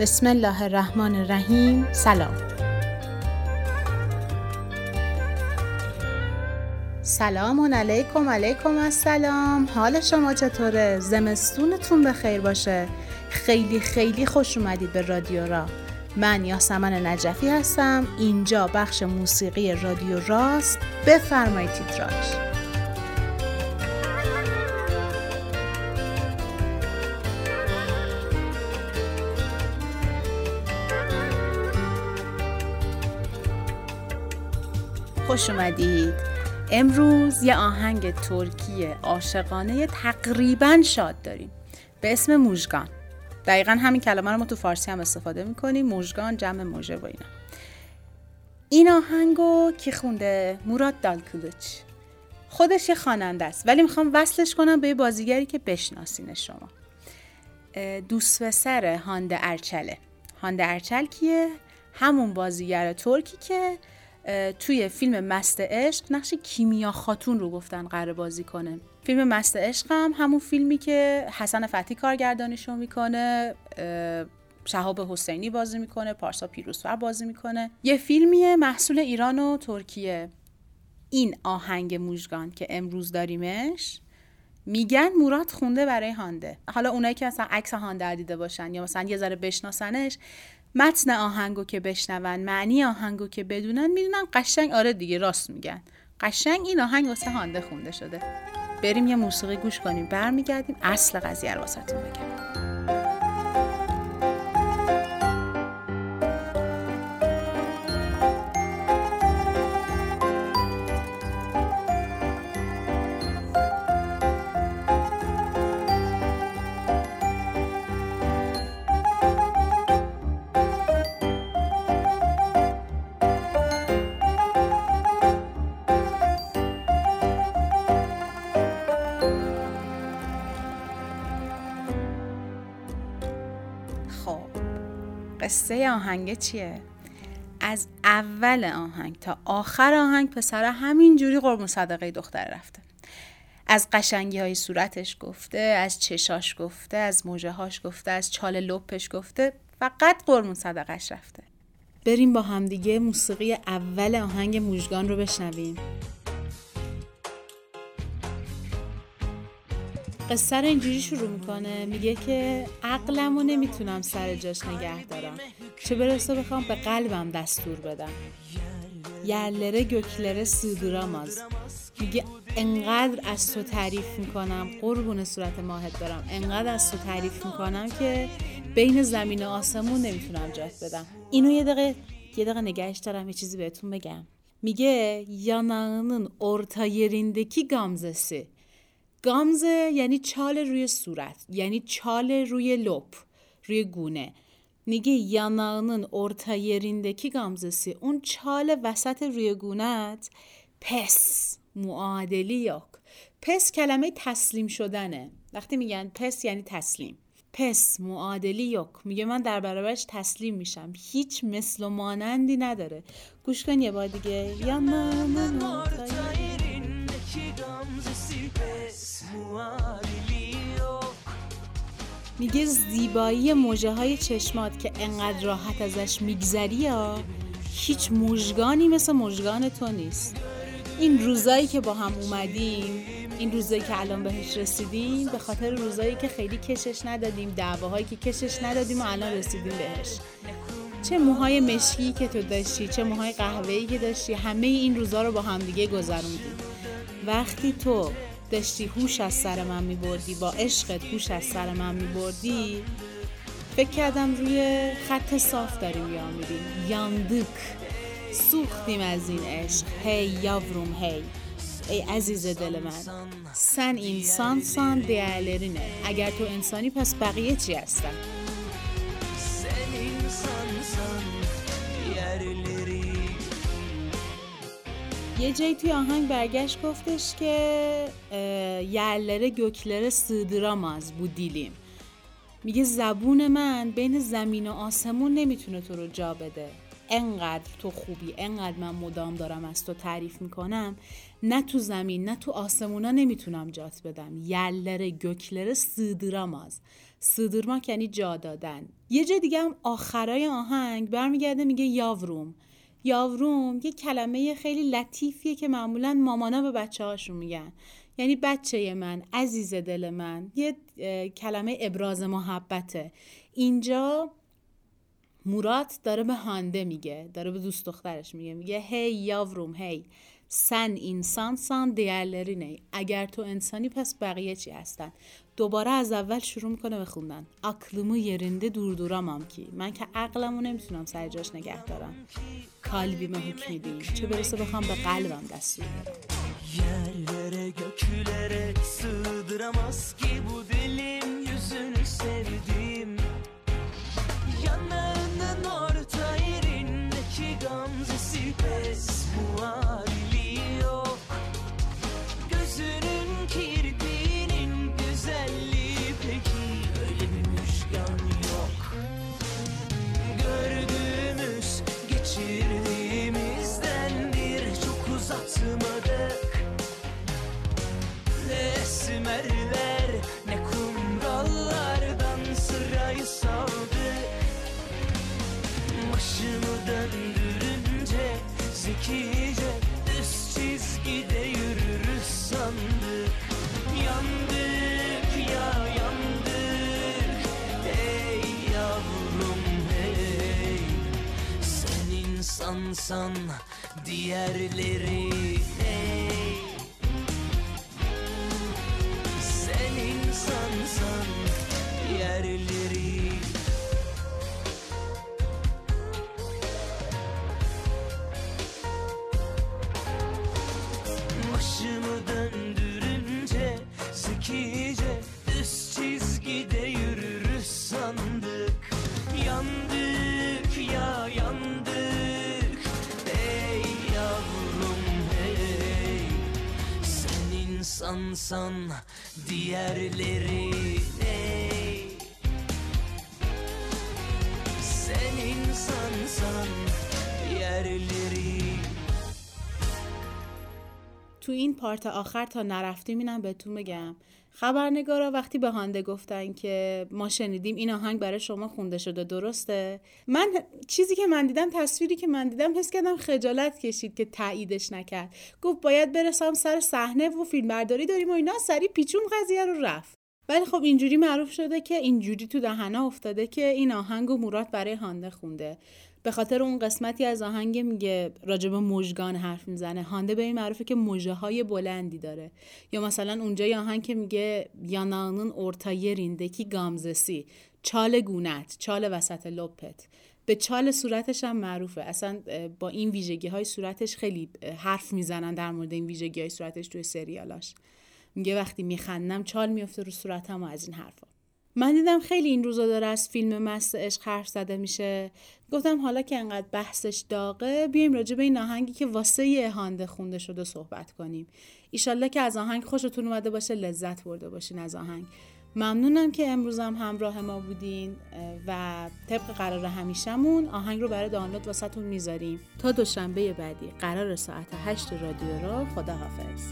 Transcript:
بسم الله الرحمن الرحیم. سلام. سلام علیکم علیکم السلام. حال شما چطوره؟ زمستونتون به خیر باشه؟ خیلی خیلی خوش اومدید به رادیو را. من یاسمن نجفی هستم. اینجا بخش موسیقی رادیو راست. بفرمایید تیتراژ. خوش اومدید. امروز یه آهنگ ترکی عاشقانه تقریبا شاد داریم. به اسم موژگان. دقیقا همین کلمه رو ما تو فارسی هم استفاده می‌کنیم. موژگان جمع موژه و اینا. این آهنگو کی خونده؟ مراد دالکلوچ خودش یه خواننده است. ولی می‌خوام وصلش کنم به یه بازیگری که بشناسین شما. دوست پسر هانده ارچله. هانده ارچل کیه؟ همون بازیگر ترکی که توی فیلم مست عشق نقش کیمیا خاتون رو گفتن قرار بازی کنه. فیلم مست عشق هم همون فیلمی که حسن فتی کارگردانیشو می‌کنه شهاب حسینی بازی می‌کنه پارسا پیروزفر بازی می‌کنه. یه فیلمیه محصول ایران و ترکیه. این آهنگ موژگان که امروز داریمش میگن مراد خونده برای هانده. حالا اونایی که مثلا عکس هانده دیده باشن یا مثلا یه ذره بشناسنش متن آهنگو که بشنون معنی آهنگو که بدونن می‌دونن قشنگ آره دیگه راست میگن. قشنگ این آهنگ واسه هانده خونده شده. بریم یه موسیقی گوش کنیم برمیگردیم اصل قضیه رو واسهتون بگم. قصه آهنگ چیه؟ از اول آهنگ تا آخر آهنگ پسر همینجوری قربون صدقه دختر رفته. از قشنگی های صورتش گفته از چشاش گفته از موجه هاش گفته از چال لپش گفته فقط قربون صدقش رفته. بریم با همدیگه موسیقی اول آهنگ موجگان رو بشنویم. قصه رو اینجوری شروع می‌کنه میگه که عقلمو نمی‌تونم سر جاش نگه دارم. چه برسه بخوام به قلبم دستور بدم. یلره گکلره سودوراماز. میگه انقدر از تو تعریف می‌کنم قربون صورت ماهت دارم انقدر از تو تعریف می‌کنم که بین زمین و آسمون نمی‌تونم جات بدم. اینو یه دقیقه یه دقیقه نگهش دارم یه چیزی بهتون بگم. میگه yanağının orta yerindeki gamzesi گامزه یعنی چال روی صورت یعنی چال روی لپ روی گونه. میگه yanağının orta yerindeki gamzesi اون چال وسط روی گونت پس معادلی یک پس کلمه تسلیم شدنه. وقتی میگن پس یعنی تسلیم. پس معادلی یک میگه من در برابرش تسلیم میشم. هیچ مثل و مانندی نداره. گوش کن یه بار دیگه. یا میگه زیبایی موجه های چشمات که انقدر راحت ازش میگذری یا هیچ مژگانی مثل مژگان تو نیست. این روزایی که با هم اومدیم این روزایی که الان بهش رسیدیم به خاطر روزایی که خیلی کشش ندادیم دعواهایی که کشش ندادیم و الان رسیدیم بهش. چه موهای مشکی که تو داشتی چه موهای قهوه‌ای که داشتی همه این روزا رو با هم دیگه گذروندیم. وقتی تو داشتی هوش از سر من می بردی با عشقت هوش از سر من می بردی فکر کردم روی خط صاف داریم میریم یاندک سوختیم از این عشق. هی یاوروم هی. ای عزیز دل من. سن انسان سان دیالرینه. اگر تو انسانی پس بقیه چی هستن؟ یه جایی توی آهنگ برگشت گفتش که یلره گکلره سیدراماز بودیلیم میگه زبون من بین زمین و آسمون نمی‌تونه تو رو جا بده. انقدر تو خوبی انقدر من مدام دارم از تو تعریف می‌کنم نه تو زمین نه تو آسمونا نمی‌تونم جات بدم. یلره گکلره سیدراماز سیدرما یعنی جا دادن. یه جای دیگه هم آخرای آهنگ برمیگرده میگه یاوروم. یاوروم یه کلمه خیلی لطیفیه که معمولا مامانا به بچه هاشون میگن. یعنی بچه من عزیز دل من یه کلمه ابراز محبته. اینجا مورات داره به هانده میگه داره به دوست دخترش میگه. میگه هی یاوروم هی سن انسان سان دیالرینه. اگر تو انسانی پس بقیه چی هستن؟ دوباره از اول شروع می‌کنه به خوندن. اقلمو yerinde durduramam کی؟ من که عقلمو نمی‌تونم سر جاش نگه دارم. kalbime hükmedeyim چه برسه بخوام به قلبم دستور Yerlere göklere sığdıramaz ki bu dilim yüzünü sevdim Yanağının orta yerindeki gamzesi pes muadili insansan diğerleri hey Sen insansan diğerleri. Başımı insansan diğerleri hey Sen insansan diğerleri تو این پارت آخر تا نرفتیم اینم بهتون بگم. خبرنگارا وقتی به هانده گفتن که ما شنیدیم این آهنگ برای شما خونده شده درسته؟ من چیزی که من دیدم تصویری که من دیدم حس کردم خجالت کشید که تاییدش نکرد. گفت باید برسم سر صحنه و فیلم برداری داریم و اینا سری پیچون قضیه رو رفت. ولی خب اینجوری معروف شده که اینجوری تو دهنه افتاده که این آهنگ و مراد برای هانده خونده. به خاطر اون قسمتی از آهنگ میگه راجب مژگان حرف می‌زنه. هانده به این معروفه که مژه های بلندی داره. یا مثلا اونجا یه آهنگ که میگه یانانın orta yerindeki gamzesi چال گونت چال وسط لپت. به چال صورتش هم معروفه. اصلا با این ویژگی های صورتش خیلی حرف می‌زنن در مورد این ویژگی های صورتش توی سریالاش. میگه وقتی میخندم چال میفته رو صورتم و از این حرفا. من دیدم خیلی این روزا داره از فیلم مست عشق حرف زده میشه. گفتم حالا که انقدر بحثش داغه بیایم راجع به این آهنگی که واسه یه هانده خونده شده صحبت کنیم. ایشالله که از آهنگ خوشتون اومده باشه لذت برده باشین از آهنگ. ممنونم که امروزم همراه ما بودین و طبق قرار همیشمون آهنگ رو برای دانلود واسهتون می‌ذاریم. تا دوشنبه بعدی قرار ساعت 8 رادیو رو خدا حافظ